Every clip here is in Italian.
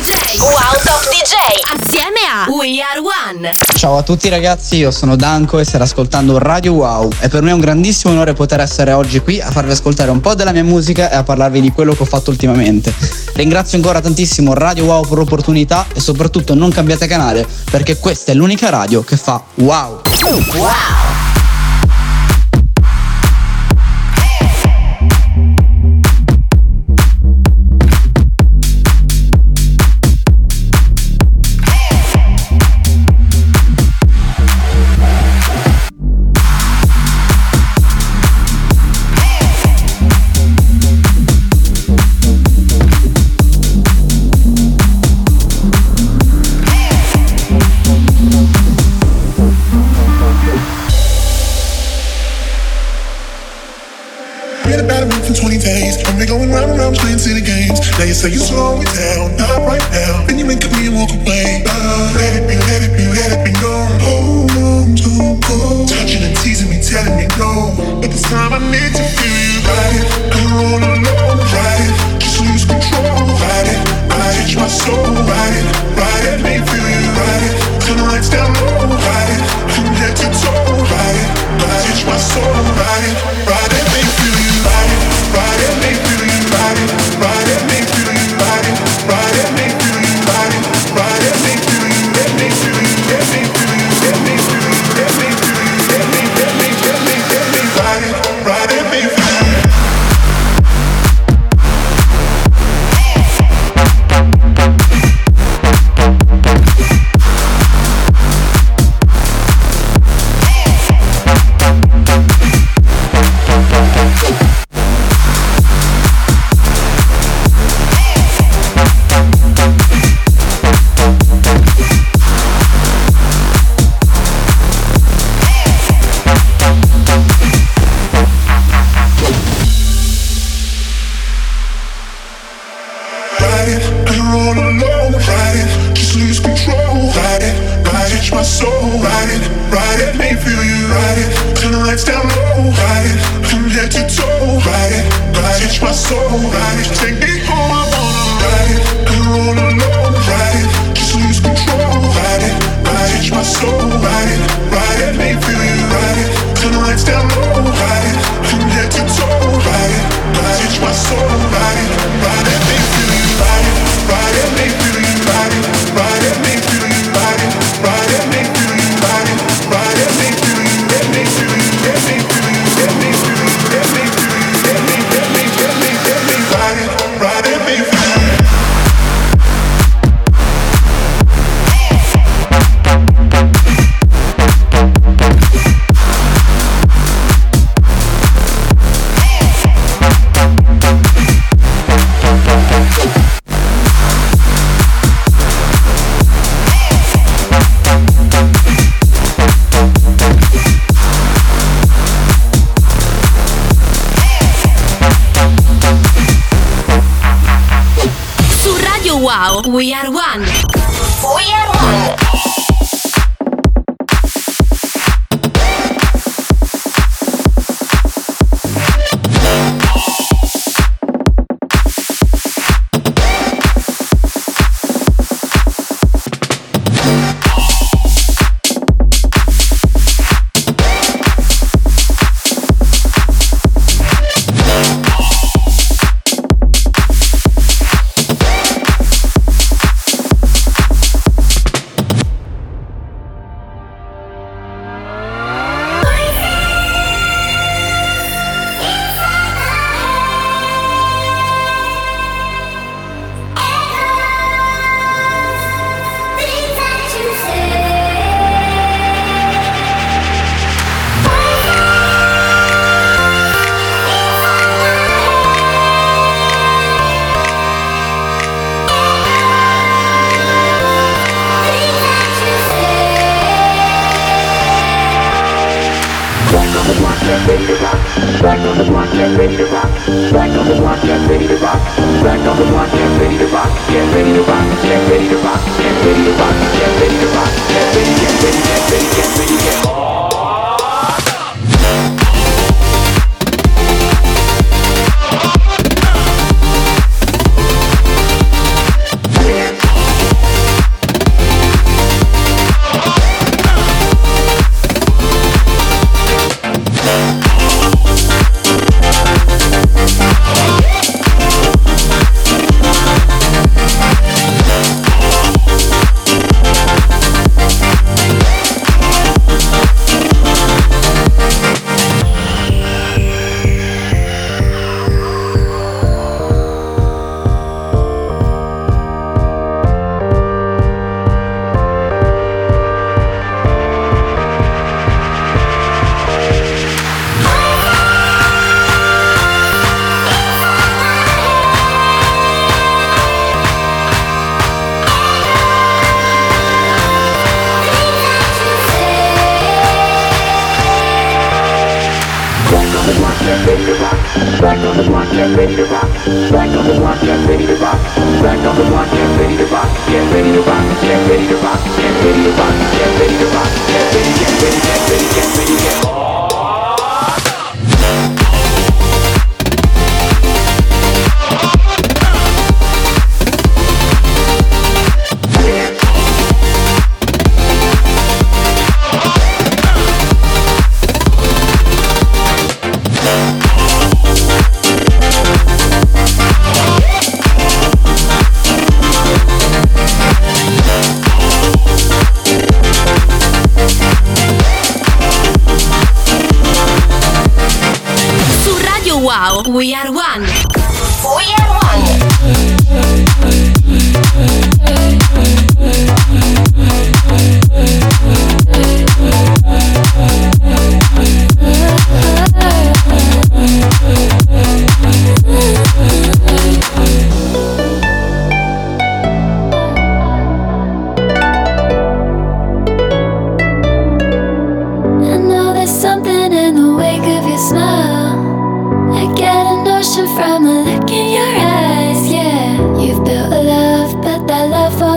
DJ. Wow Top DJ. Assieme a We Are One. Ciao a tutti ragazzi, io sono Danco e state ascoltando Radio Wow. E per me è un grandissimo onore poter essere oggi qui a farvi ascoltare un po' della mia musica e a parlarvi di quello che ho fatto ultimamente. Ringrazio ancora tantissimo Radio Wow per l'opportunità e soprattutto non cambiate canale perché questa è l'unica radio che fa wow. Wow! Now and I'm seeing the games Now you say you slow it down, not right now. Then you make me walk away. Let it be, let it be, let it be known. Hold on to go. Touching and teasing me, telling me no. But this time I need to feel you ride it. I'm all alone, it. Just lose control, ride it. I itch my soul, ride it, ride it. Make feel you ride it. Turn the lights down low, ride it. From head to toe, ride it. I itch my soul, ride it, ride Jack Back on the block, get ready to rock. Back on the block, get ready to rock. Back on the block, get ready to rock. Get ready to rock. Get ready to rock. Get ready to rock. Get ready to rock. Get ready, get ready, get ready, get ready, get ready.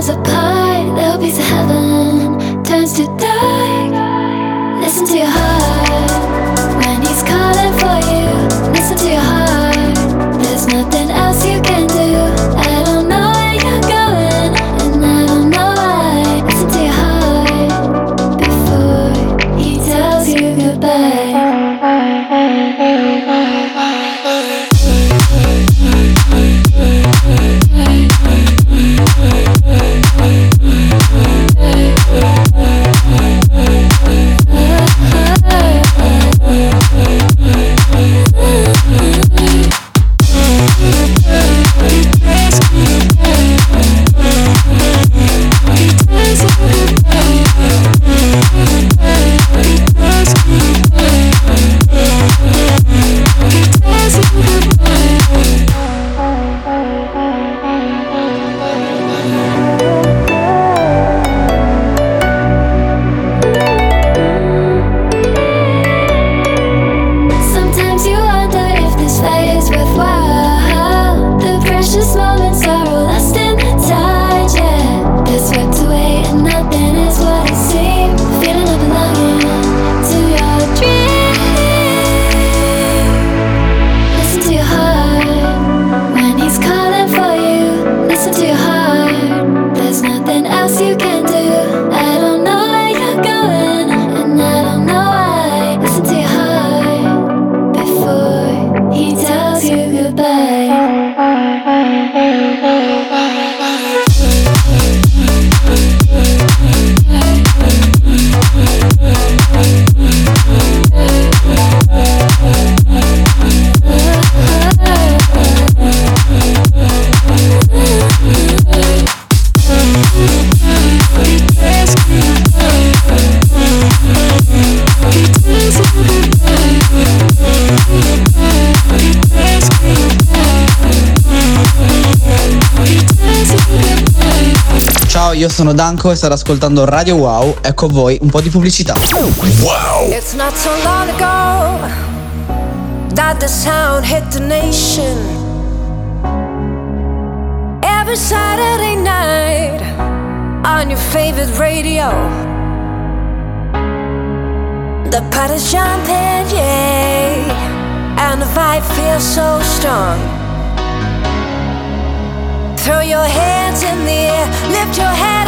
was a part io sono Danko e state ascoltando Radio Wow. Ecco a voi un po' di pubblicità. Wow! It's not so long ago that the sound hit the nation. Every Saturday night on your favorite radio. The party's jumping, yeah, and the vibe feels so strong. Throw your hands in the air, lift your head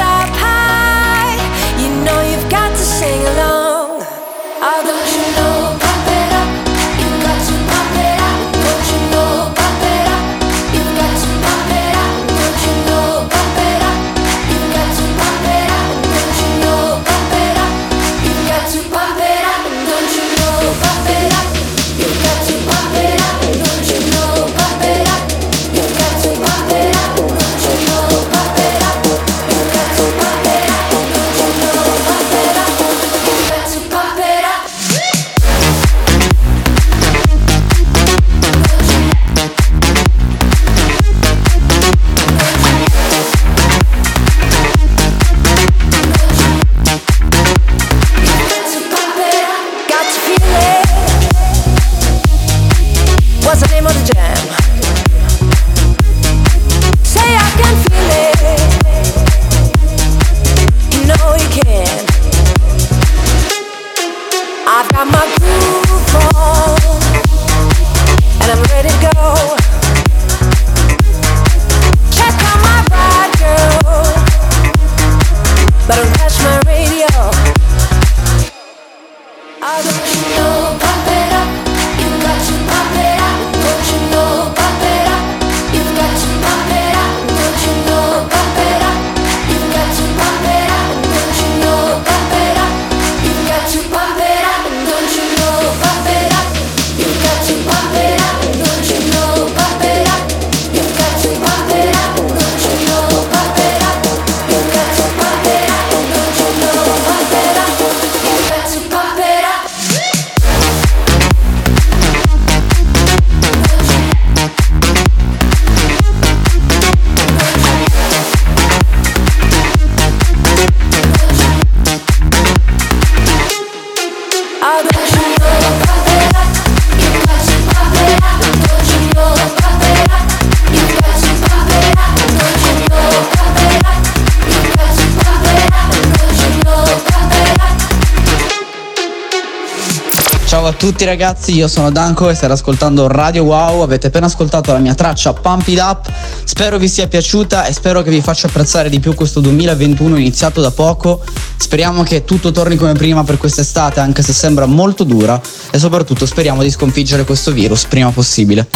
tutti ragazzi, io sono Danko e state ascoltando Radio Wow, avete appena ascoltato la mia traccia Pump It Up, spero vi sia piaciuta e spero che vi faccia apprezzare di più questo 2021 iniziato da poco, speriamo che tutto torni come prima per quest'estate anche se sembra molto dura e soprattutto speriamo di sconfiggere questo virus prima possibile.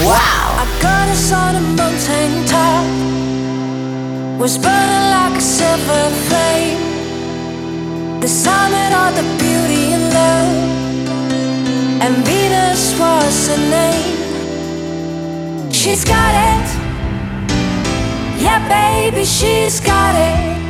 Wow! And Venus was her name. She's got it, yeah, baby, she's got it.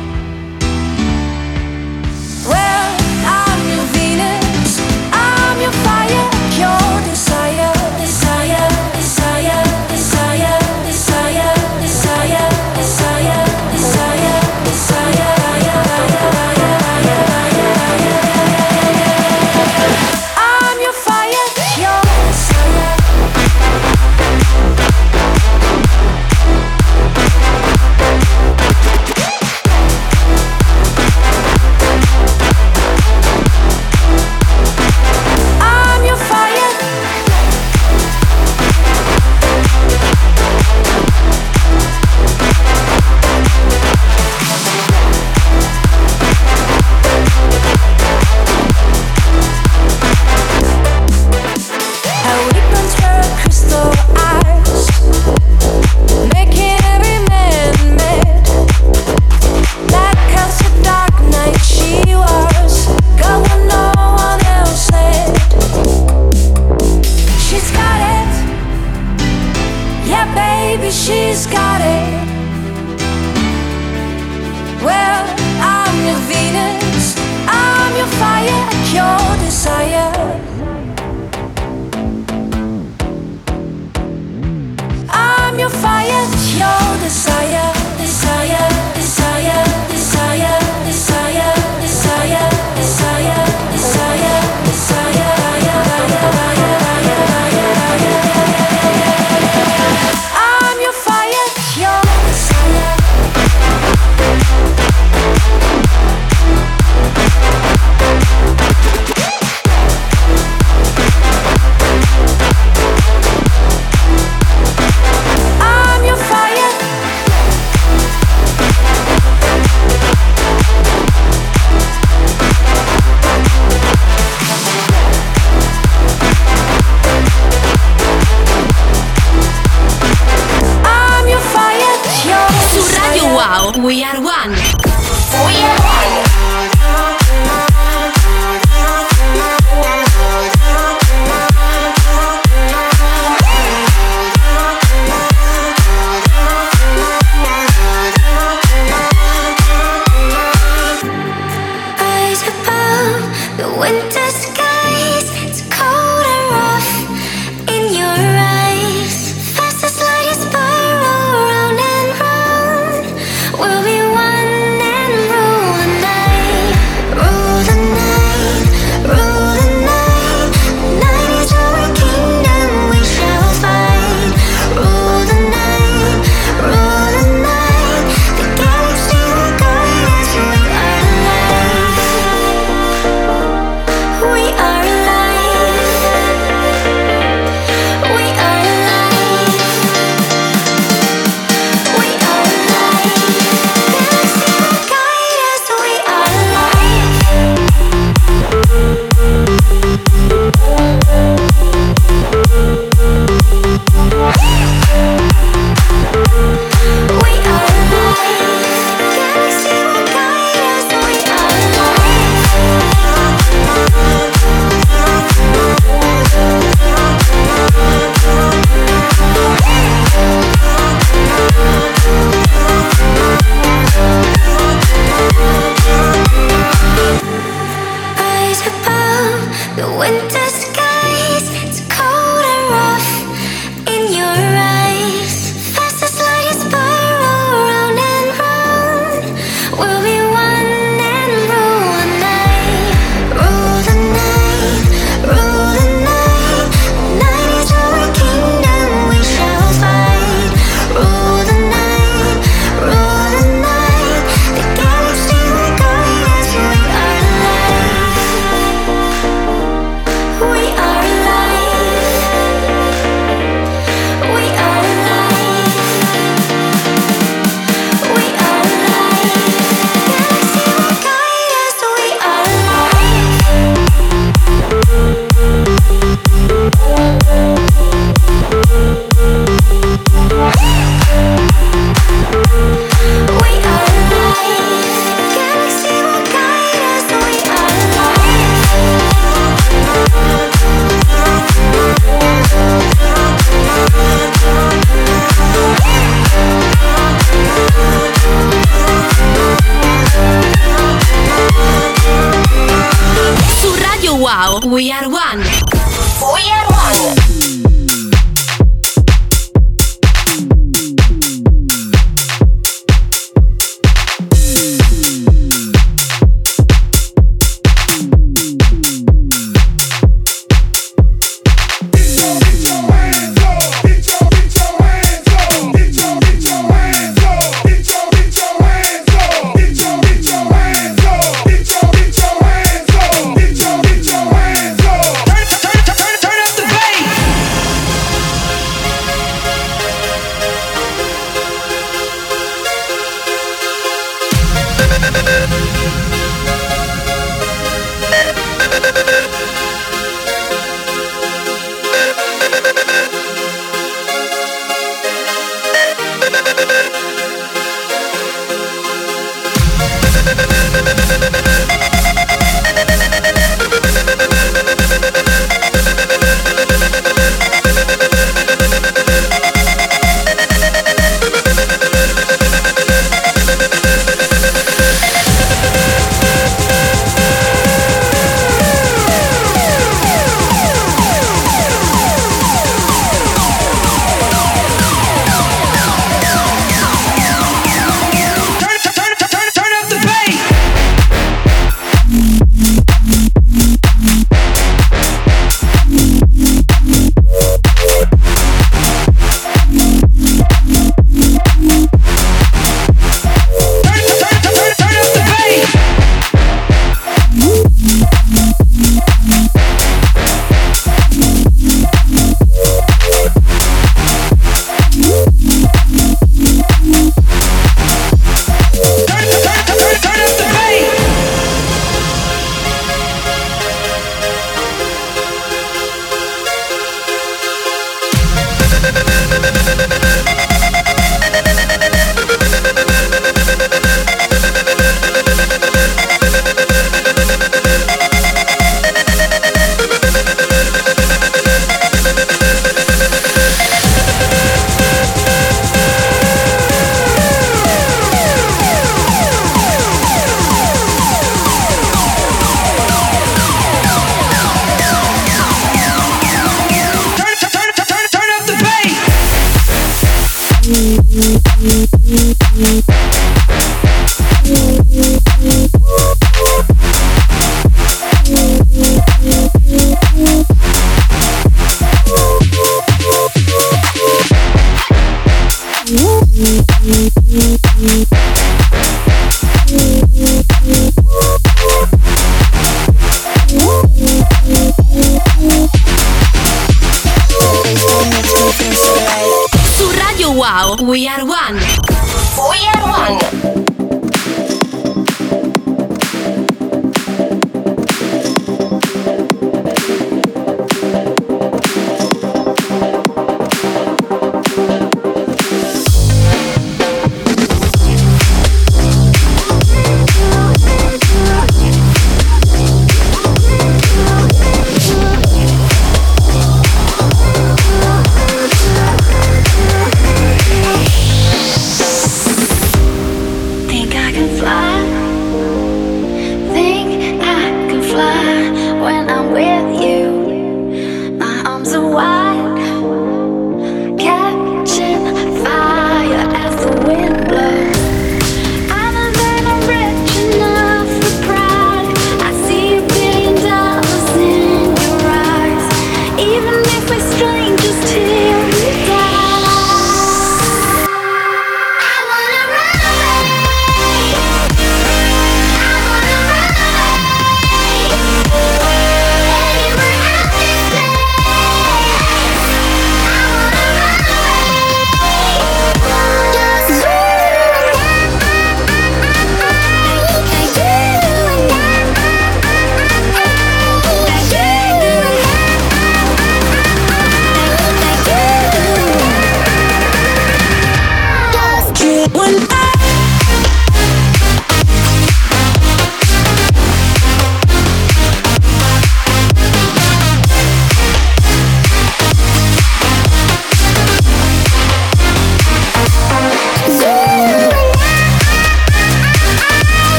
I can fly.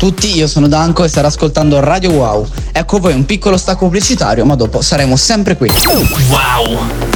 tutti, io sono Danco e starò ascoltando Radio Wow. Ecco voi un piccolo stacco pubblicitario, ma dopo saremo sempre qui. Wow!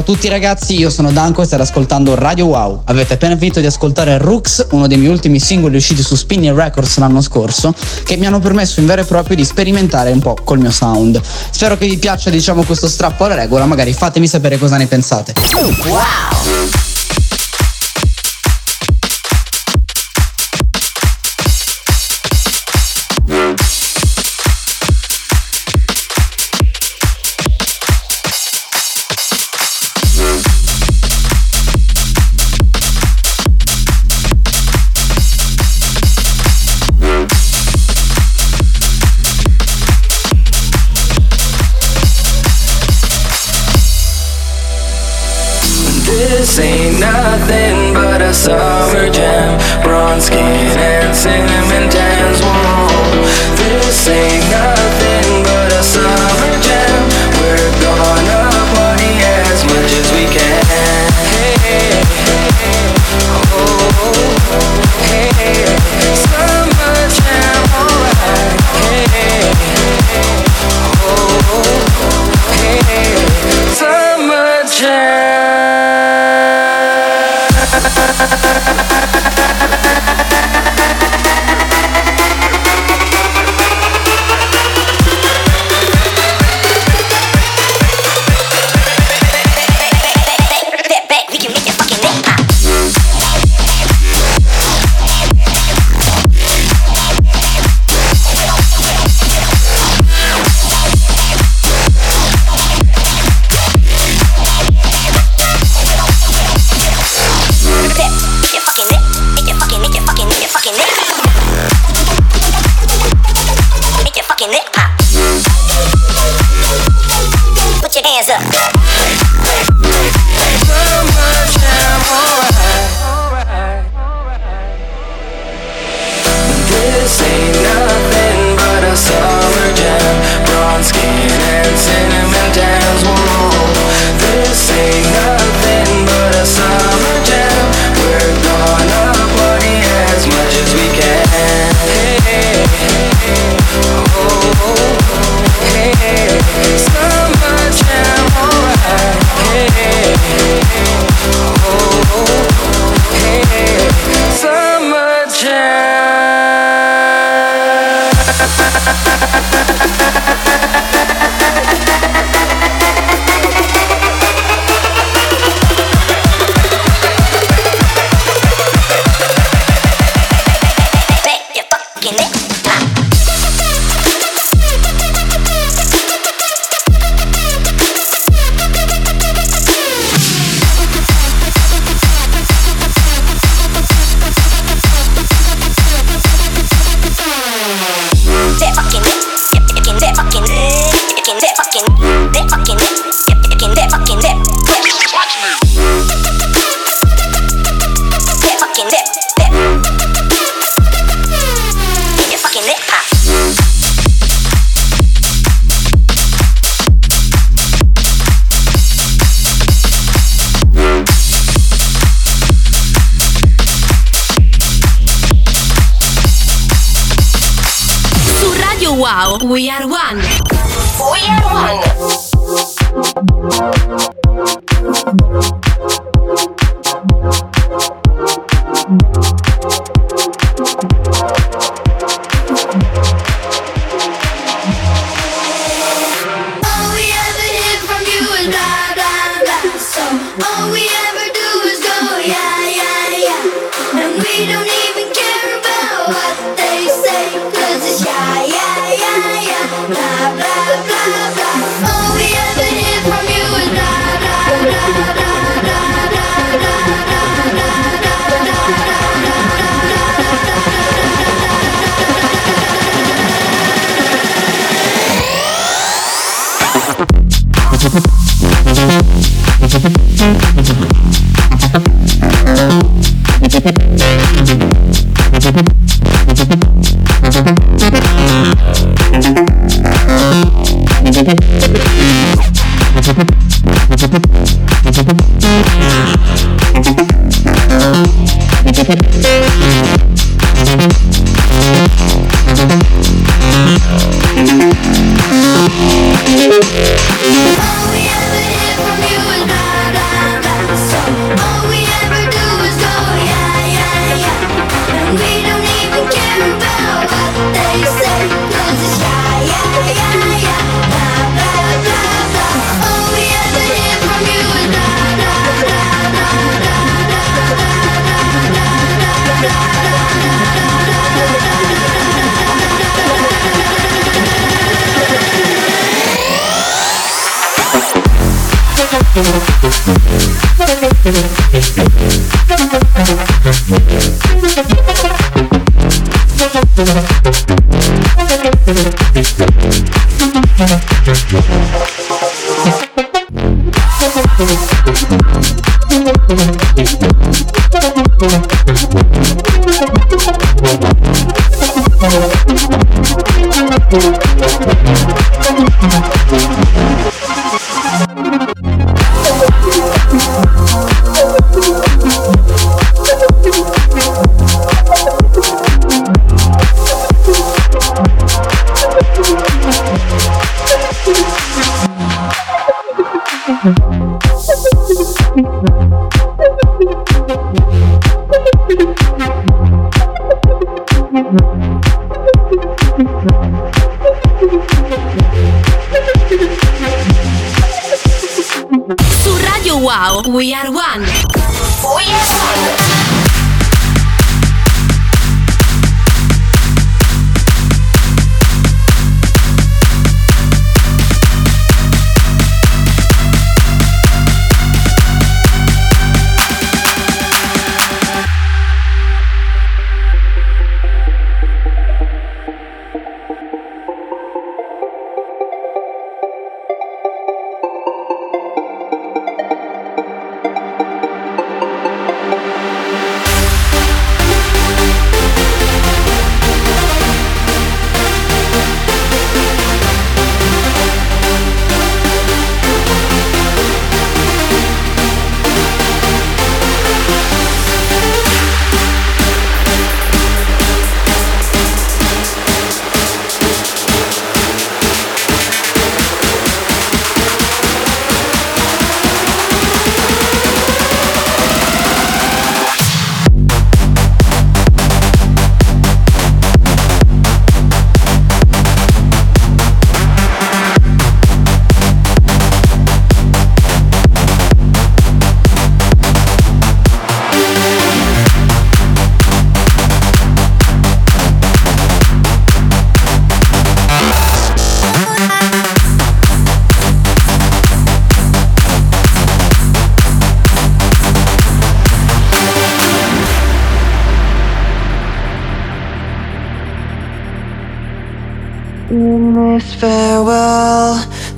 Ciao a tutti ragazzi, io sono Danko e state ascoltando Radio Wow. Avete appena finito di ascoltare Rooks, uno dei miei ultimi singoli usciti su Spinning Records l'anno scorso, che mi hanno permesso in vero e proprio di sperimentare un po' col mio sound. Spero che vi piaccia, diciamo, questo strappo alla regola, magari fatemi sapere cosa ne pensate. Wow!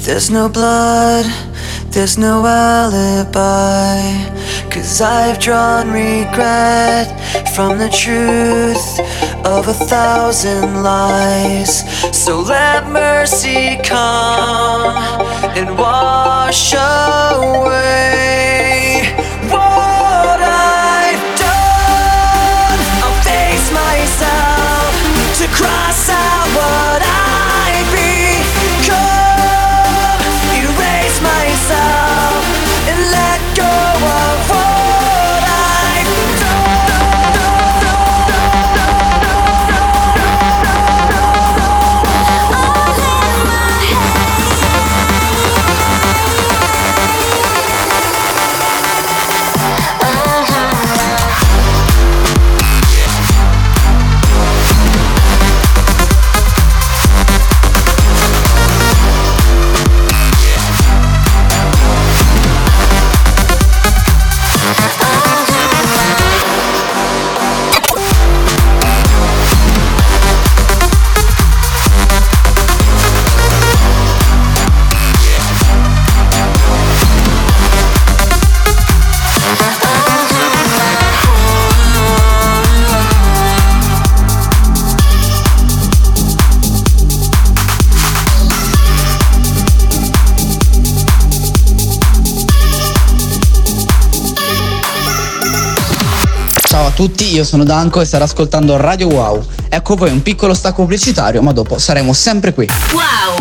There's no blood, there's no alibi. Cause I've drawn regret from the truth of a thousand lies. So let mercy come and wash away io sono Danko e state ascoltando Radio Wow. Ecco poi un piccolo stacco pubblicitario, ma dopo saremo sempre qui. Wow!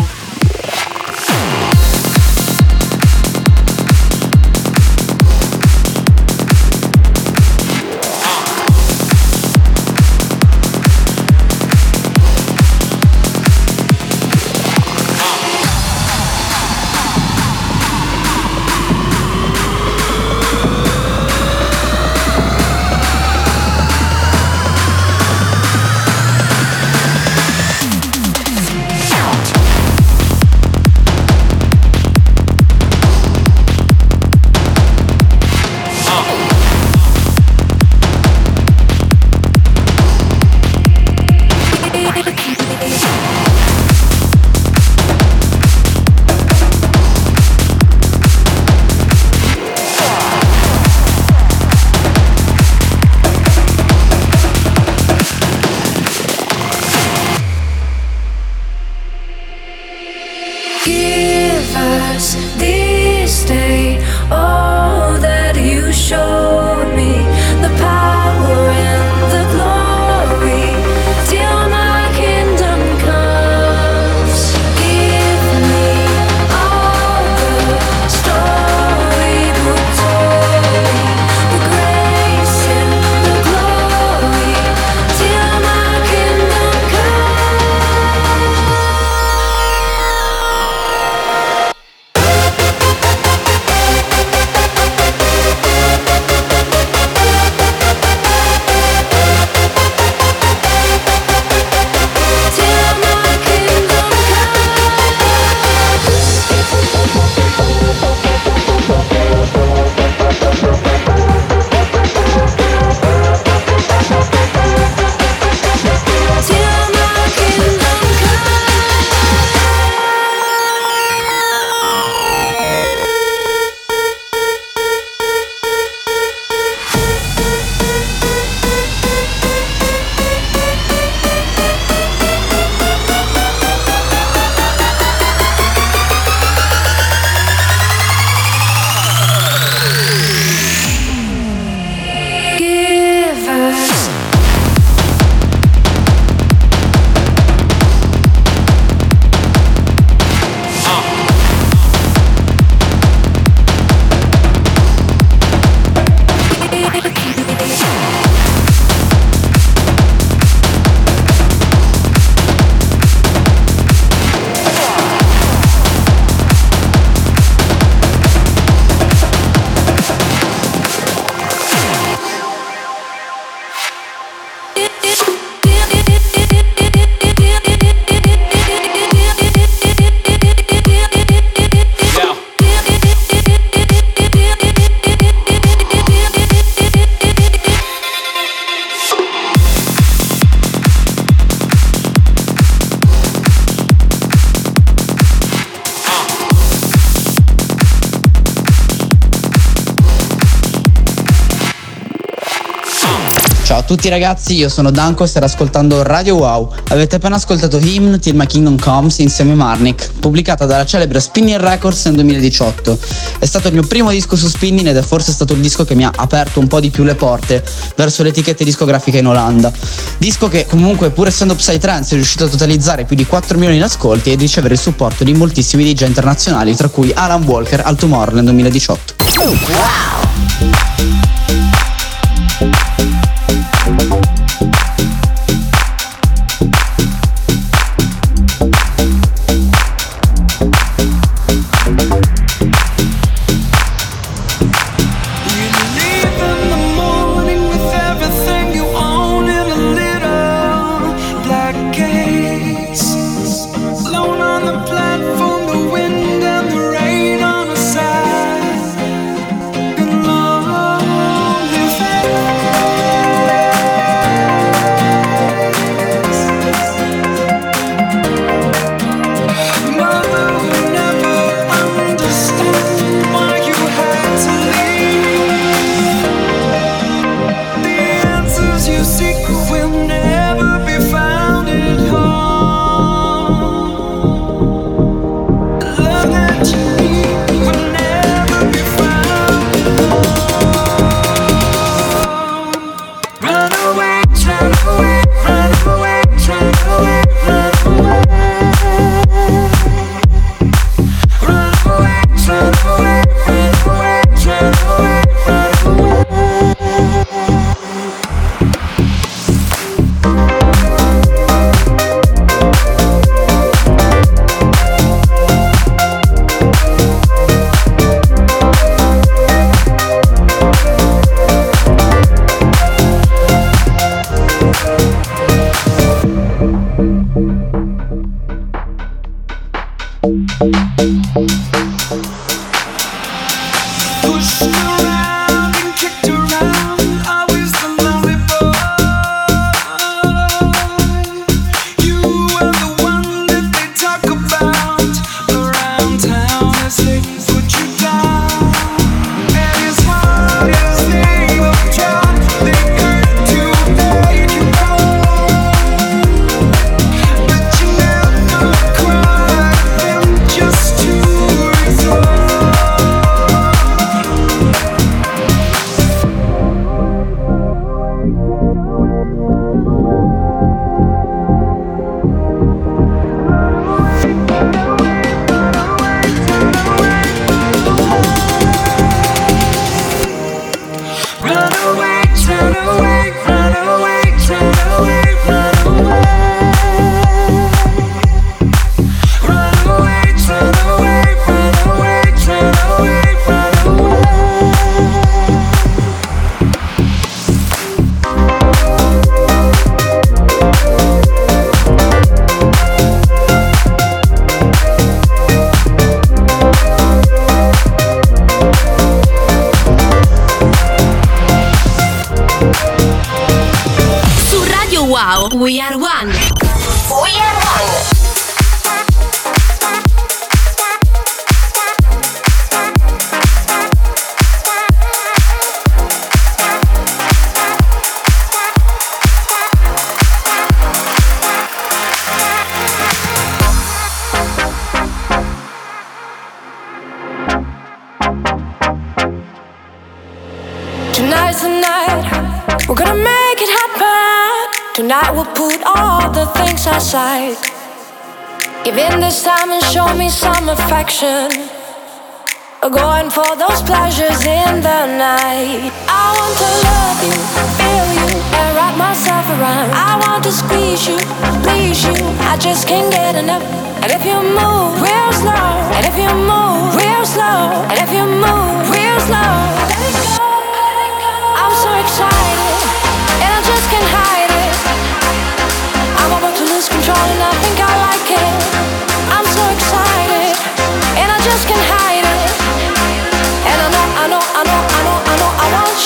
A tutti ragazzi, io sono Danko e state ascoltando Radio Wow. Avete appena ascoltato Hymn Till My Kingdom Comes insieme a Marnik, pubblicata dalla celebre Spinning Records nel 2018. È stato il mio primo disco su Spinning ed è forse stato il disco che mi ha aperto un po' di più le porte verso le etichette discografiche in Olanda. Disco che comunque pur essendo Psytrance è riuscito a totalizzare più di 4 milioni di ascolti e ricevere il supporto di moltissimi DJ internazionali, tra cui Alan Walker al Tomorrowland 2018. Leave some going for those pleasures in the night. I want to love you, feel you, and wrap myself around. I want to squeeze you, please you. I just can't get enough. And if you move real slow, and if you move real slow, and if you move real slow, let it go. I'm so excited, and I just can't hide it. I'm about to lose control, and I think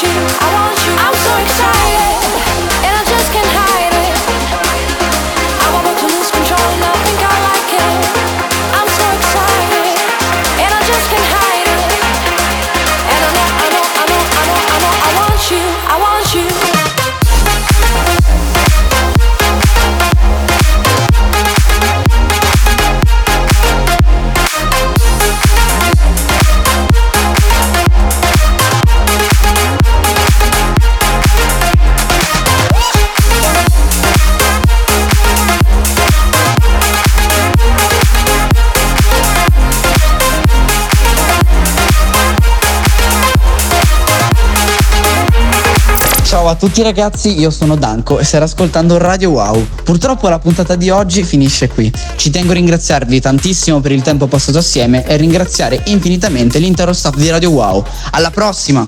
you, I want Ciao a tutti ragazzi, io sono Danko e state ascoltando Radio Wow. Purtroppo la puntata di oggi finisce qui. Ci tengo a ringraziarvi tantissimo per il tempo passato assieme e ringraziare infinitamente l'intero staff di Radio Wow. Alla prossima!